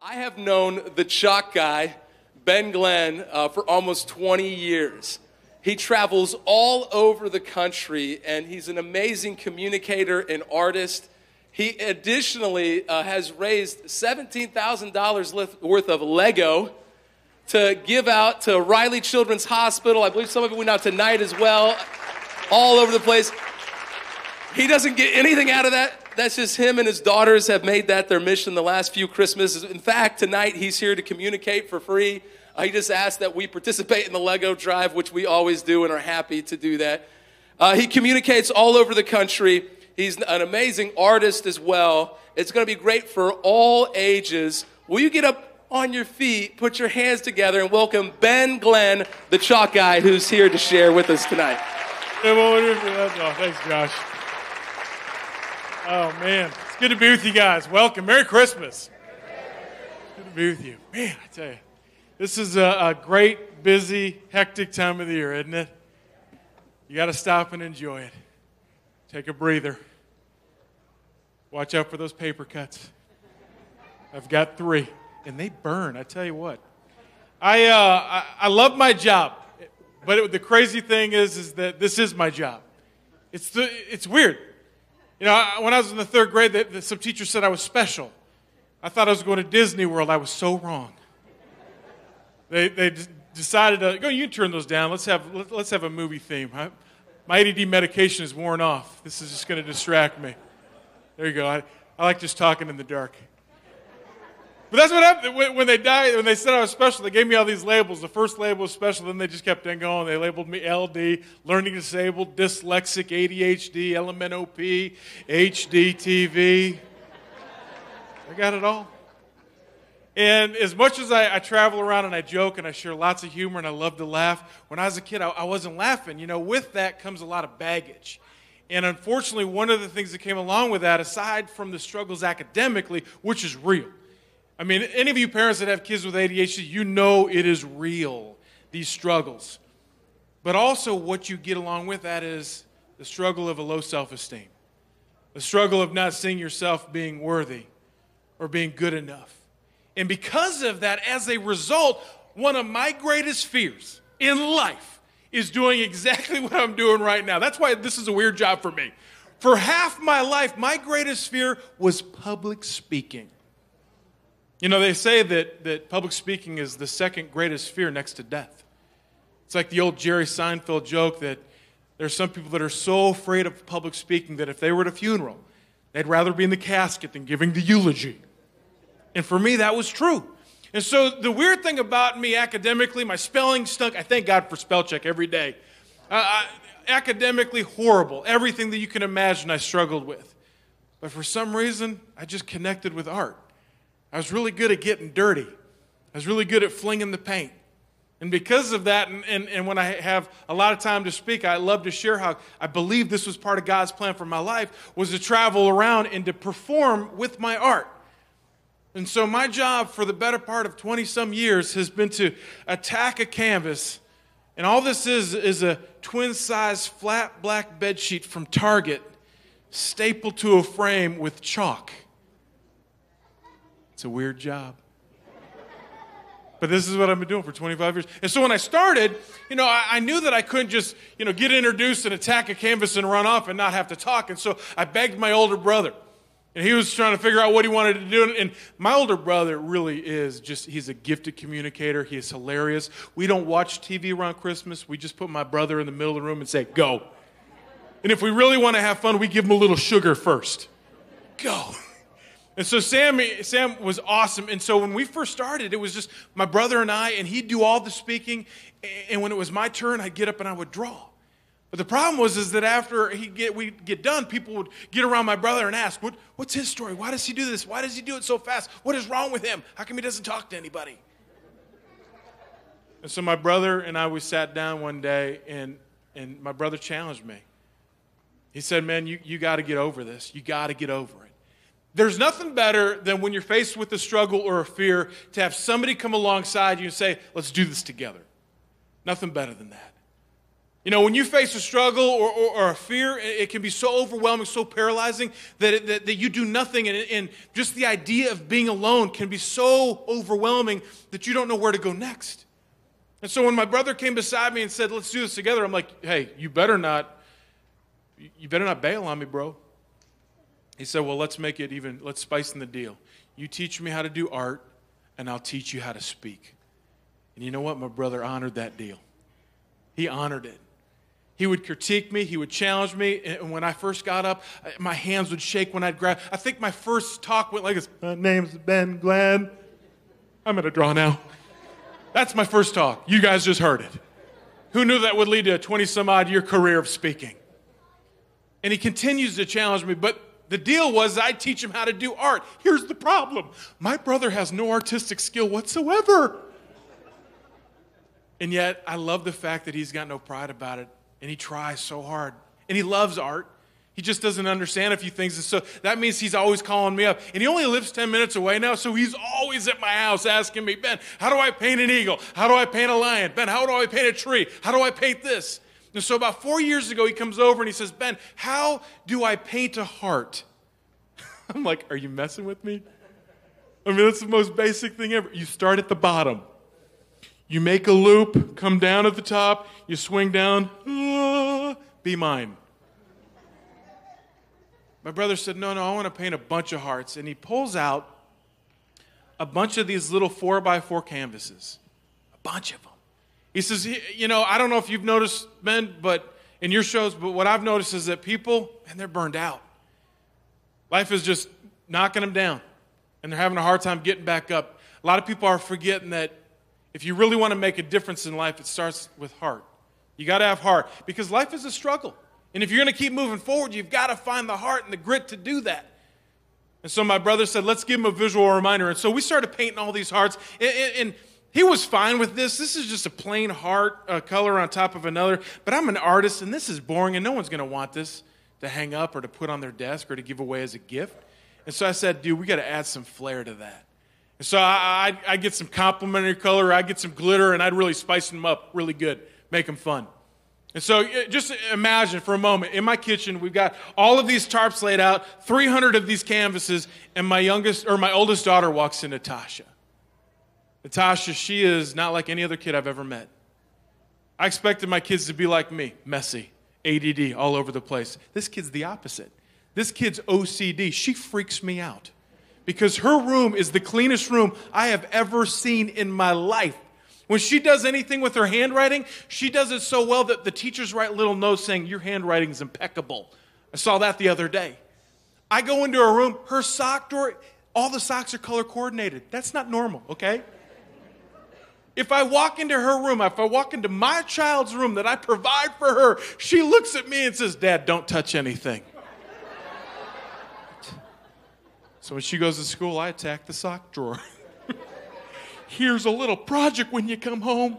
I have known the chalk guy, Ben Glenn, uh, for almost 20 years. He travels all over the country and he's an amazing communicator and artist. He additionally uh, has raised $17,000 worth of Lego to give out to Riley Children's Hospital. I believe some of it went out tonight as well, all over the place. He doesn't get anything out of that. That's just him and his daughters have made that their mission the last few Christmases. In fact, tonight he's here to communicate for free. Uh, he just asked that we participate in the Lego Drive, which we always do and are happy to do that. Uh, he communicates all over the country. He's an amazing artist as well. It's going to be great for all ages. Will you get up on your feet, put your hands together, and welcome Ben Glenn, the chalk guy, who's here to share with us tonight. Thanks, Josh. Oh, man. It's good to be with you guys. Welcome. Merry Christmas. Good to be with you. Man, I tell you, this is a, a great, busy, hectic time of the year, isn't it? You got to stop and enjoy it. Take a breather. Watch out for those paper cuts. I've got three and they burn. I tell you what. I, uh, I, I, love my job, but it, the crazy thing is, is that this is my job. It's, the, it's weird. You know, when I was in the third grade, the, the, some teacher said I was special. I thought I was going to Disney World. I was so wrong. They, they decided to go. You turn those down. Let's have let, us have a movie theme. I, my ADD medication is worn off. This is just going to distract me. There you go. I, I like just talking in the dark. But that's what happened when, they died. When they said I was special, they gave me all these labels. The first label was special, then they just kept on going. They labeled me LD, learning disabled, dyslexic, ADHD, LMNOP, HDTV. I got it all. And as much as I, I, travel around and I joke and I share lots of humor and I love to laugh, when I was a kid, I, I wasn't laughing. You know, with that comes a lot of baggage. And unfortunately, one of the things that came along with that, aside from the struggles academically, which is real, I mean, any of you parents that have kids with ADHD, you know it is real, these struggles. But also, what you get along with that is the struggle of a low self esteem, the struggle of not seeing yourself being worthy or being good enough. And because of that, as a result, one of my greatest fears in life is doing exactly what I'm doing right now. That's why this is a weird job for me. For half my life, my greatest fear was public speaking. You know, they say that, that public speaking is the second greatest fear next to death. It's like the old Jerry Seinfeld joke that there's some people that are so afraid of public speaking that if they were at a funeral, they'd rather be in the casket than giving the eulogy. And for me, that was true. And so the weird thing about me academically, my spelling stunk. I thank God for spell check every day. Uh, I, academically horrible. Everything that you can imagine I struggled with. But for some reason, I just connected with art. I was really good at getting dirty. I was really good at flinging the paint. And because of that, and, and, and, when I have a lot of time to speak, I love to share how I believe this was part of God's plan for my life, was to travel around and to perform with my art. And so my job for the better part of 20 some years has been to attack a canvas. And all this is is a twin size flat black bed sheet from Target stapled to a frame with chalk. It's a weird job. But this is what I've been doing for 25 years. And so when I started, you know, I, I, knew that I couldn't just, you know, get introduced and attack a canvas and run off and not have to talk. And so I begged my older brother. And he was trying to figure out what he wanted to do. And my older brother really is just, he's a gifted communicator. He is hilarious. We don't watch TV around Christmas. We just put my brother in the middle of the room and say, go. And if we really want to have fun, we give him a little sugar first. Go. And so Sam, Sam was awesome. And so when we first started, it was just my brother and I, and he'd do all the speaking. And when it was my turn, I'd get up and I would draw. But the problem was is that after he get we get done, people would get around my brother and ask, what, "What's his story? Why does he do this? Why does he do it so fast? What is wrong with him? How come he doesn't talk to anybody?" And so my brother and I we sat down one day, and and my brother challenged me. He said, "Man, you you got to get over this. You got to get over it." There's nothing better than when you're faced with a struggle or a fear to have somebody come alongside you and say, let's do this together. Nothing better than that. You know, when you face a struggle or, or, or a fear, it can be so overwhelming, so paralyzing that, it, that, that, you do nothing. And, and just the idea of being alone can be so overwhelming that you don't know where to go next. And so when my brother came beside me and said, Let's do this together, I'm like, Hey, you better not, you better not bail on me, bro. He said, Well, let's make it even, let's spice in the deal. You teach me how to do art, and I'll teach you how to speak. And you know what? My brother honored that deal. He honored it. He would critique me, he would challenge me. And when I first got up, my hands would shake when I'd grab. I think my first talk went like this My name's Ben Glenn. I'm going to draw now. That's my first talk. You guys just heard it. Who knew that would lead to a 20 some odd year career of speaking? And he continues to challenge me, but the deal was I teach him how to do art. Here's the problem my brother has no artistic skill whatsoever. And yet, I love the fact that he's got no pride about it and he tries so hard. And he loves art. He just doesn't understand a few things. And so that means he's always calling me up. And he only lives 10 minutes away now, so he's always at my house asking me, Ben, how do I paint an eagle? How do I paint a lion? Ben, how do I paint a tree? How do I paint this? And so about four years ago, he comes over and he says, Ben, how do I paint a heart? I'm like, are you messing with me? I mean, that's the most basic thing ever. You start at the bottom. You make a loop, come down at the top, you swing down, ah, be mine. My brother said, No, no, I want to paint a bunch of hearts. And he pulls out a bunch of these little four by four canvases, a bunch of them. He says, You know, I don't know if you've noticed, men, but in your shows, but what I've noticed is that people, and they're burned out. Life is just knocking them down, and they're having a hard time getting back up. A lot of people are forgetting that if you really want to make a difference in life, it starts with heart. You got to have heart because life is a struggle. And if you're going to keep moving forward, you've got to find the heart and the grit to do that. And so my brother said, let's give him a visual reminder. And so we started painting all these hearts. And, and he was fine with this. This is just a plain heart uh, color on top of another. But I'm an artist, and this is boring, and no one's going to want this to hang up or to put on their desk or to give away as a gift. And so I said, dude, we got to add some flair to that. And so I, I, I get some complementary color, I get some glitter, and I'd really spice them up really good, make them fun. And so just imagine for a moment in my kitchen, we've got all of these tarps laid out, 300 of these canvases, and my youngest or my oldest daughter walks in, Natasha. Natasha, she is not like any other kid I've ever met. I expected my kids to be like me, messy, ADD, all over the place. This kid's the opposite. This kid's OCD. She freaks me out because her room is the cleanest room I have ever seen in my life. When she does anything with her handwriting, she does it so well that the teachers write little notes saying, Your handwriting is impeccable. I saw that the other day. I go into her room, her sock drawer, all the socks are color coordinated. That's not normal, okay? If I walk into her room, if I walk into my child's room that I provide for her, she looks at me and says, Dad, don't touch anything. So when she goes to school, I attack the sock drawer. Here's a little project when you come home.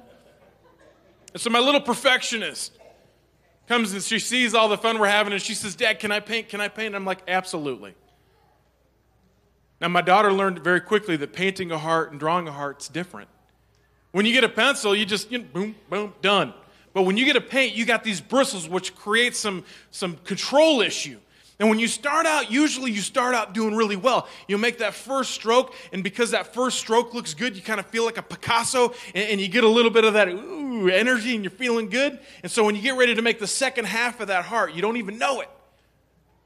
And so my little perfectionist comes and she sees all the fun we're having and she says, Dad, can I paint? Can I paint? And I'm like, absolutely. Now, my daughter learned very quickly that painting a heart and drawing a heart's different. When you get a pencil, you just, you know, boom, boom, done. But when you get a paint, you got these bristles, which create some, some control issue. And when you start out, usually you start out doing really well. You make that first stroke, and because that first stroke looks good, you kind of feel like a Picasso, and, and, you get a little bit of that ooh, energy, and you're feeling good. And so when you get ready to make the second half of that heart, you don't even know it.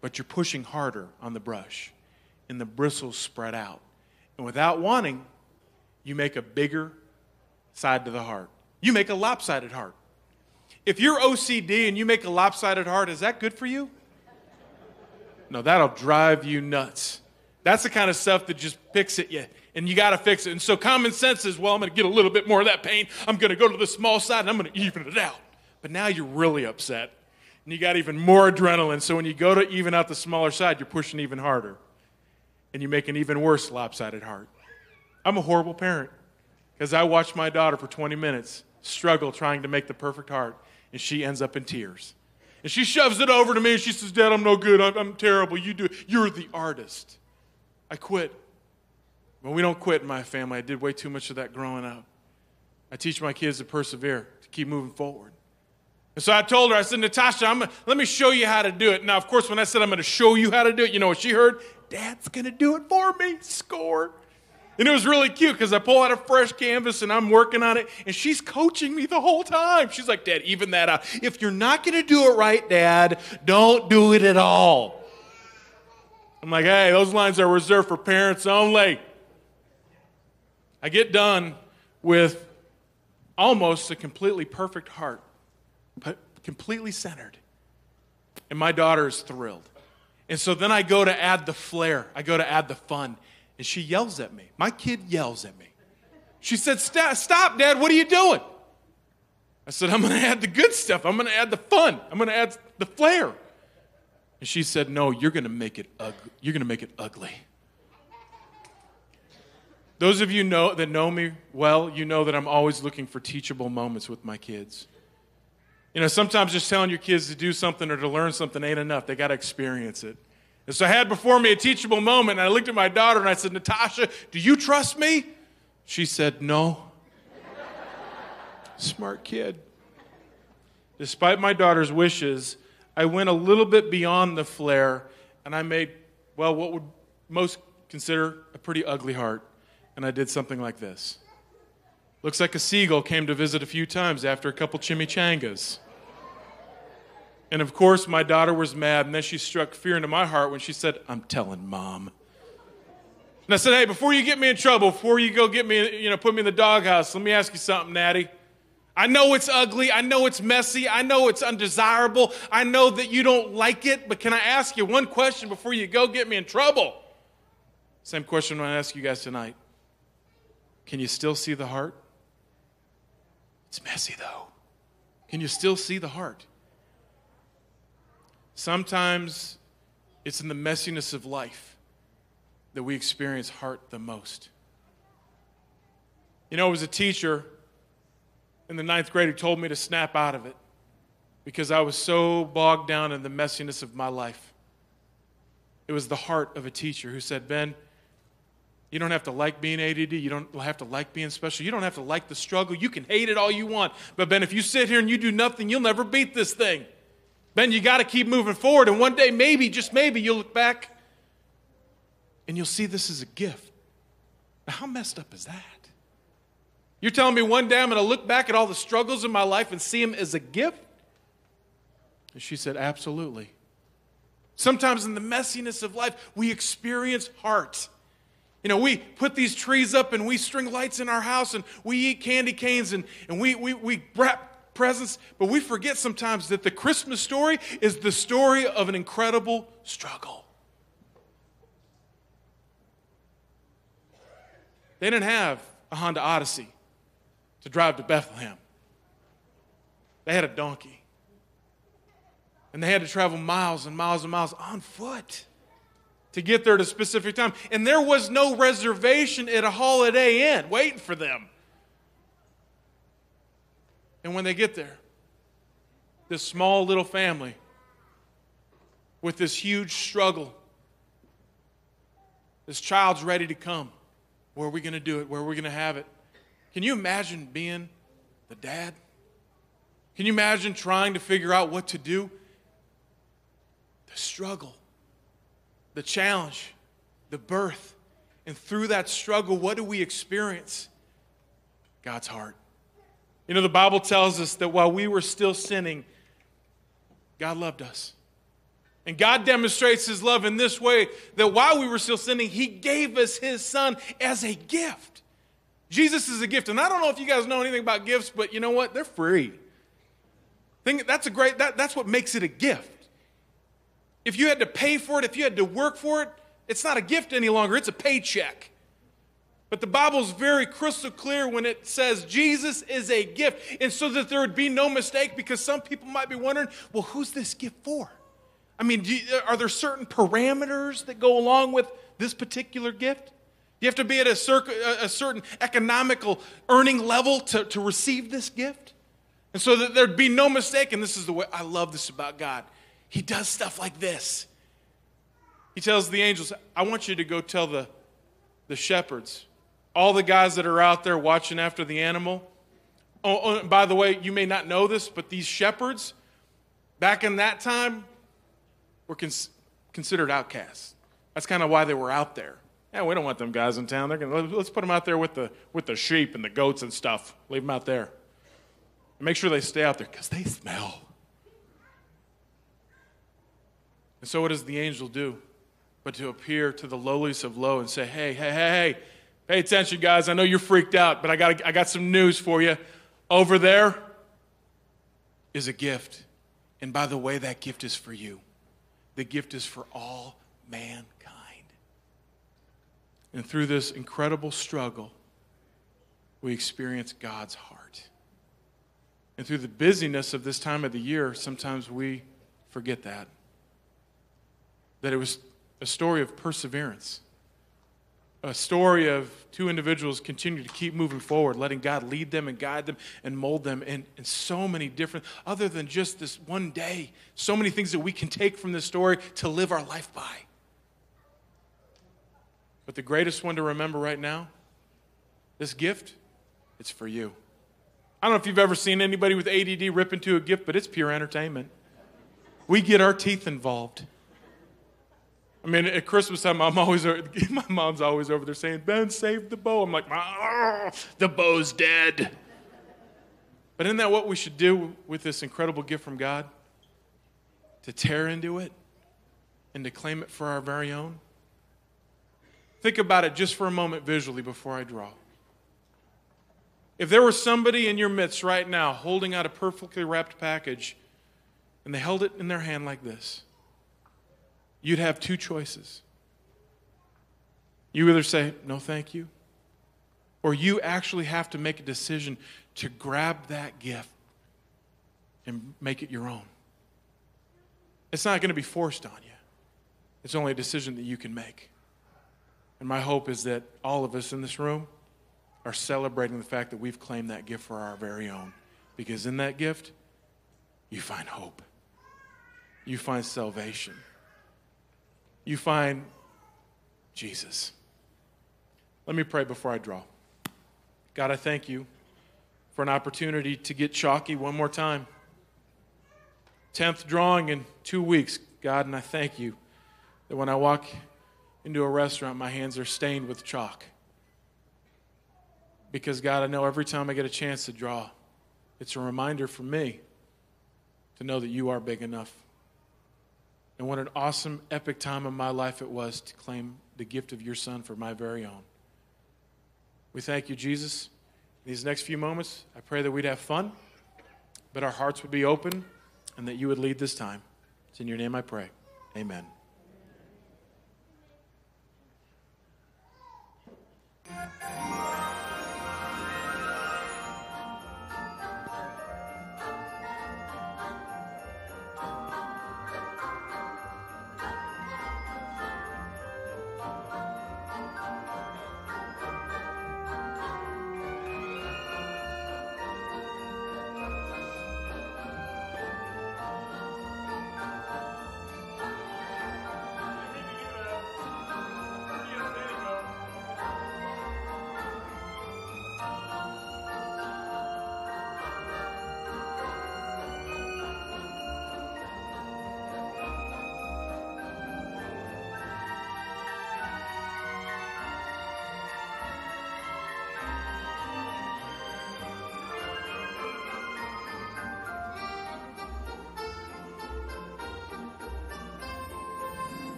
But you're pushing harder on the brush, and the bristles spread out. And without wanting, you make a bigger side to the heart. You make a lopsided heart. If you're OCD and you make a lopsided heart, is that good for you? No, that'll drive you nuts. That's the kind of stuff that just picks at you, and you got to fix it. And so common sense is, well, I'm going to get a little bit more of that pain. I'm going to go to the small side, and I'm going to even it out. But now you're really upset, and you got even more adrenaline. So when you go to even out the smaller side, you're pushing even harder, and you make an even worse lopsided heart. I'm a horrible parent because I watched my daughter for 20 minutes struggle trying to make the perfect heart, and she ends up in tears. And she shoves it over to me and she says, Dad, I'm no good. I'm, I'm terrible. You do. You're the artist. I quit. Well, we don't quit in my family. I did way too much of that growing up. I teach my kids to persevere, to keep moving forward. And so I told her, I said, Natasha, I'm, let me show you how to do it. Now, of course, when I said I'm going to show you how to do it, you know what she heard? Dad's going to do it for me. Score. And it was really cute because I pull out a fresh canvas and I'm working on it, and she's coaching me the whole time. She's like, Dad, even that out. If you're not going to do it right, Dad, don't do it at all. I'm like, hey, those lines are reserved for parents only. I get done with almost a completely perfect heart, but completely centered. And my daughter is thrilled. And so then I go to add the flair, I go to add the fun. And she yells at me. My kid yells at me. She said, Stop, Dad, what are you doing? I said, I'm going to add the good stuff. I'm going to add the fun. I'm going to add the flair. And she said, No, you're going to make it ugly. You're going to make it ugly. Those of you know, that know me well, you know that I'm always looking for teachable moments with my kids. You know, sometimes just telling your kids to do something or to learn something ain't enough. They got to experience it. And so I had before me a teachable moment, and I looked at my daughter and I said, Natasha, do you trust me? She said, No. Smart kid. Despite my daughter's wishes, I went a little bit beyond the flair and I made, well, what would most consider a pretty ugly heart. And I did something like this. Looks like a seagull came to visit a few times after a couple chimichangas. And of course, my daughter was mad, and then she struck fear into my heart when she said, I'm telling mom. And I said, Hey, before you get me in trouble, before you go get me, you know, put me in the doghouse, let me ask you something, Natty. I know it's ugly. I know it's messy. I know it's undesirable. I know that you don't like it, but can I ask you one question before you go get me in trouble? Same question I ask you guys tonight. Can you still see the heart? It's messy, though. Can you still see the heart? Sometimes it's in the messiness of life that we experience heart the most. You know, it was a teacher in the ninth grade who told me to snap out of it because I was so bogged down in the messiness of my life. It was the heart of a teacher who said, Ben, you don't have to like being ADD. You don't have to like being special. You don't have to like the struggle. You can hate it all you want. But, Ben, if you sit here and you do nothing, you'll never beat this thing. Ben, you got to keep moving forward. And one day, maybe, just maybe, you'll look back and you'll see this as a gift. Now, how messed up is that? You're telling me one day I'm going to look back at all the struggles in my life and see them as a gift? And she said, Absolutely. Sometimes in the messiness of life, we experience heart. You know, we put these trees up and we string lights in our house and we eat candy canes and, and we, we, we wrap presents, but we forget sometimes that the Christmas story is the story of an incredible struggle. They didn't have a Honda Odyssey to drive to Bethlehem, they had a donkey. And they had to travel miles and miles and miles on foot to get there at a specific time. And there was no reservation at a Holiday Inn waiting for them. And when they get there, this small little family with this huge struggle, this child's ready to come. Where are we going to do it? Where are we going to have it? Can you imagine being the dad? Can you imagine trying to figure out what to do? The struggle, the challenge, the birth. And through that struggle, what do we experience? God's heart. You know, the Bible tells us that while we were still sinning, God loved us. And God demonstrates his love in this way that while we were still sinning, he gave us his son as a gift. Jesus is a gift. And I don't know if you guys know anything about gifts, but you know what? They're free. Think that's a great that, that's what makes it a gift. If you had to pay for it, if you had to work for it, it's not a gift any longer, it's a paycheck. But the Bible's very crystal clear when it says Jesus is a gift. And so that there would be no mistake, because some people might be wondering, well, who's this gift for? I mean, you, are there certain parameters that go along with this particular gift? Do you have to be at a, a certain economical earning level to, to receive this gift. And so that there'd be no mistake, and this is the way I love this about God. He does stuff like this. He tells the angels, I want you to go tell the, the shepherds all the guys that are out there watching after the animal, Oh, oh, by the way, you may not know this, but these shepherds, back in that time, were cons- considered outcasts. That's kind of why they were out there. Yeah, we don't want them guys in town. They're gonna, let's put them out there with the, with the sheep and the goats and stuff. Leave them out there. And make sure they stay out there because they smell. And so, what does the angel do? But to appear to the lowliest of low and say, hey, hey, hey, hey, pay attention, guys. I know you're freaked out, but I got, I got some news for you. Over there is a gift. And by the way, that gift is for you. The gift is for all mankind. And through this incredible struggle, we experience God's heart. And through the busyness of this time of the year, sometimes we forget that. That it was a story of perseverance a story of two individuals continue to keep moving forward, letting God lead them and guide them and mold them in, in so many different, other than just this one day, so many things that we can take from this story to live our life by. But the greatest one to remember right now, this gift, it's for you. I don't know if you've ever seen anybody with ADD rip into a gift, but it's pure entertainment. We get our teeth involved. I mean, at Christmas time, I'm always my mom's always over there saying, "Ben, save the bow." I'm like, ah, "The bow's dead." But isn't that what we should do with this incredible gift from God? To tear into it and to claim it for our very own. Think about it just for a moment visually before I draw. If there was somebody in your midst right now holding out a perfectly wrapped package and they held it in their hand like this you'd have two choices. You either say, no, thank you, or you actually have to make a decision to grab that gift and make it your own. It's not going to be forced on you, it's only a decision that you can make. And my hope is that all of us in this room are celebrating the fact that we've claimed that gift for our very own. Because in that gift, you find hope, you find salvation you find Jesus. Let me pray before I draw. God, I thank you for an opportunity to get chalky one more time. 10th drawing in two weeks, God, and I thank you that when I walk into a restaurant, my hands are stained with chalk. Because, God, I know every time I get a chance to draw, it's a reminder for me to know that you are big enough and what an awesome, epic time of my life it was to claim the gift of your son for my very own. We thank you, Jesus. In these next few moments, I pray that we'd have fun, but our hearts would be open, and that you would lead this time. It's in your name I pray. Amen. Amen.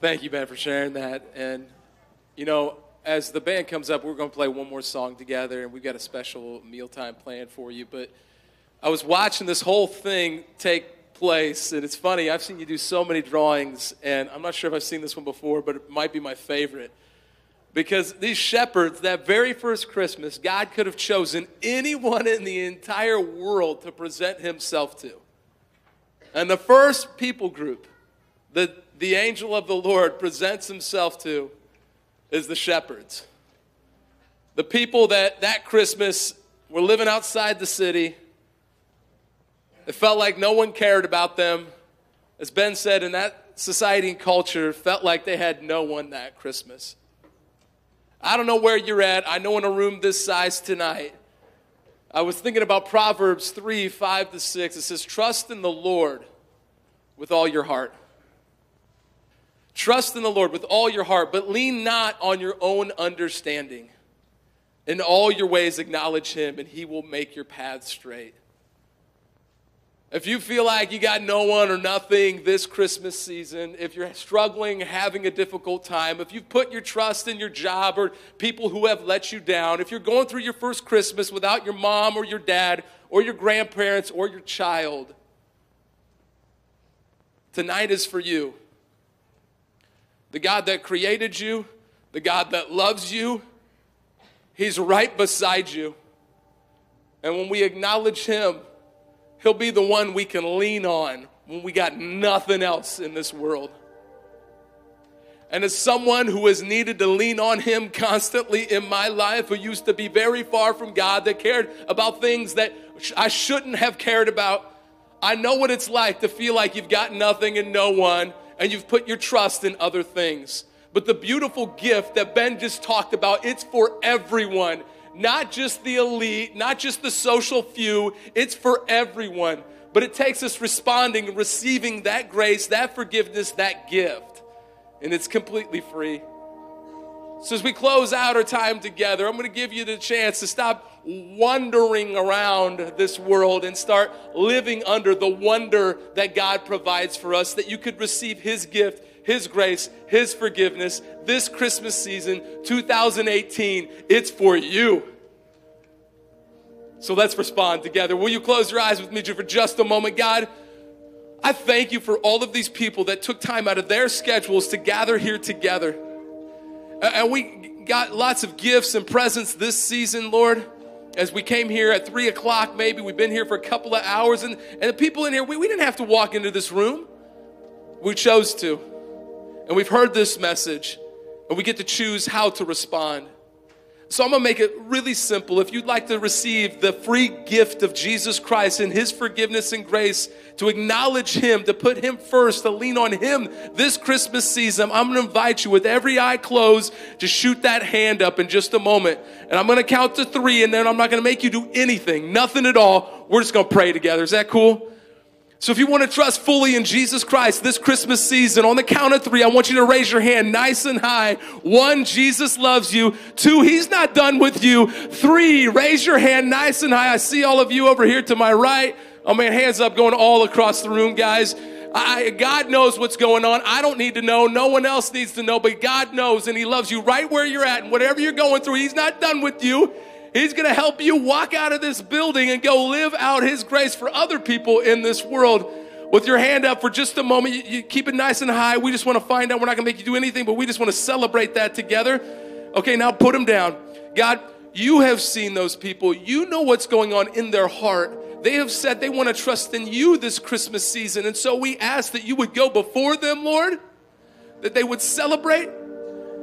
Thank you, Ben, for sharing that. And, you know, as the band comes up, we're going to play one more song together, and we've got a special mealtime planned for you. But I was watching this whole thing take place, and it's funny. I've seen you do so many drawings, and I'm not sure if I've seen this one before, but it might be my favorite. Because these shepherds, that very first Christmas, God could have chosen anyone in the entire world to present himself to. And the first people group that the angel of the Lord presents himself to is the shepherds. The people that that Christmas were living outside the city. It felt like no one cared about them. As Ben said, in that society and culture, felt like they had no one that Christmas. I don't know where you're at. I know in a room this size tonight, I was thinking about Proverbs 3 5 to 6. It says, Trust in the Lord with all your heart. Trust in the Lord with all your heart, but lean not on your own understanding. In all your ways, acknowledge Him, and He will make your path straight. If you feel like you got no one or nothing this Christmas season, if you're struggling, having a difficult time, if you've put your trust in your job or people who have let you down, if you're going through your first Christmas without your mom or your dad or your grandparents or your child, tonight is for you. The God that created you, the God that loves you, He's right beside you. And when we acknowledge Him, He'll be the one we can lean on when we got nothing else in this world. And as someone who has needed to lean on Him constantly in my life, who used to be very far from God, that cared about things that I shouldn't have cared about, I know what it's like to feel like you've got nothing and no one, and you've put your trust in other things. But the beautiful gift that Ben just talked about, it's for everyone not just the elite, not just the social few, it's for everyone. But it takes us responding and receiving that grace, that forgiveness, that gift. And it's completely free. So, as we close out our time together, I'm going to give you the chance to stop wandering around this world and start living under the wonder that God provides for us, that you could receive His gift his grace, His forgiveness this Christmas season, 2018. It's for you. So let's respond together. Will you close your eyes with me for just a moment? God, I thank you for all of these people that took time out of their schedules to gather here together. Uh, and we got lots of gifts and presents this season, Lord. As we came here at three o'clock, maybe we've been here for a couple of hours, and, and the people in here, we, we didn't have to walk into this room. We chose to. And we've heard this message, and we get to choose how to respond. So I'm gonna make it really simple. If you'd like to receive the free gift of Jesus Christ and His forgiveness and grace, to acknowledge Him, to put Him first, to lean on Him this Christmas season, I'm gonna invite you with every eye closed to shoot that hand up in just a moment. And I'm gonna count to three, and then I'm not gonna make you do anything, nothing at all. We're just gonna pray together. Is that cool? So if you want to trust fully in Jesus Christ this Christmas season, on the count of three, I want you to raise your hand nice and high. One, Jesus loves you. Two, he's not done with you. Three, raise your hand nice and high. I see all of you over here to my right. Oh man, hands up going all across the room, guys. I, God knows what's going on. I don't need to know. No one else needs to know, but God knows and He loves you right where you're at and whatever you're going through. He's not done with you. He's going to help you walk out of this building and go live out His grace for other people in this world. With your hand up for just a moment, you, you keep it nice and high. We just want to find out. We're not going to make you do anything, but we just want to celebrate that together. Okay, now put them down. God, you have seen those people. You know what's going on in their heart. They have said they want to trust in you this Christmas season. And so we ask that you would go before them, Lord, that they would celebrate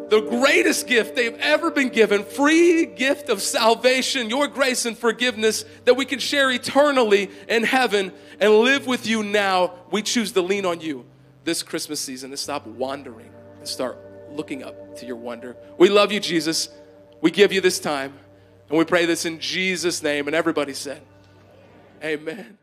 the greatest gift they've ever been given free gift of salvation, your grace and forgiveness that we can share eternally in heaven and live with you now. We choose to lean on you this Christmas season to stop wandering and start looking up to your wonder. We love you, Jesus. We give you this time and we pray this in Jesus' name. And everybody said, Amen.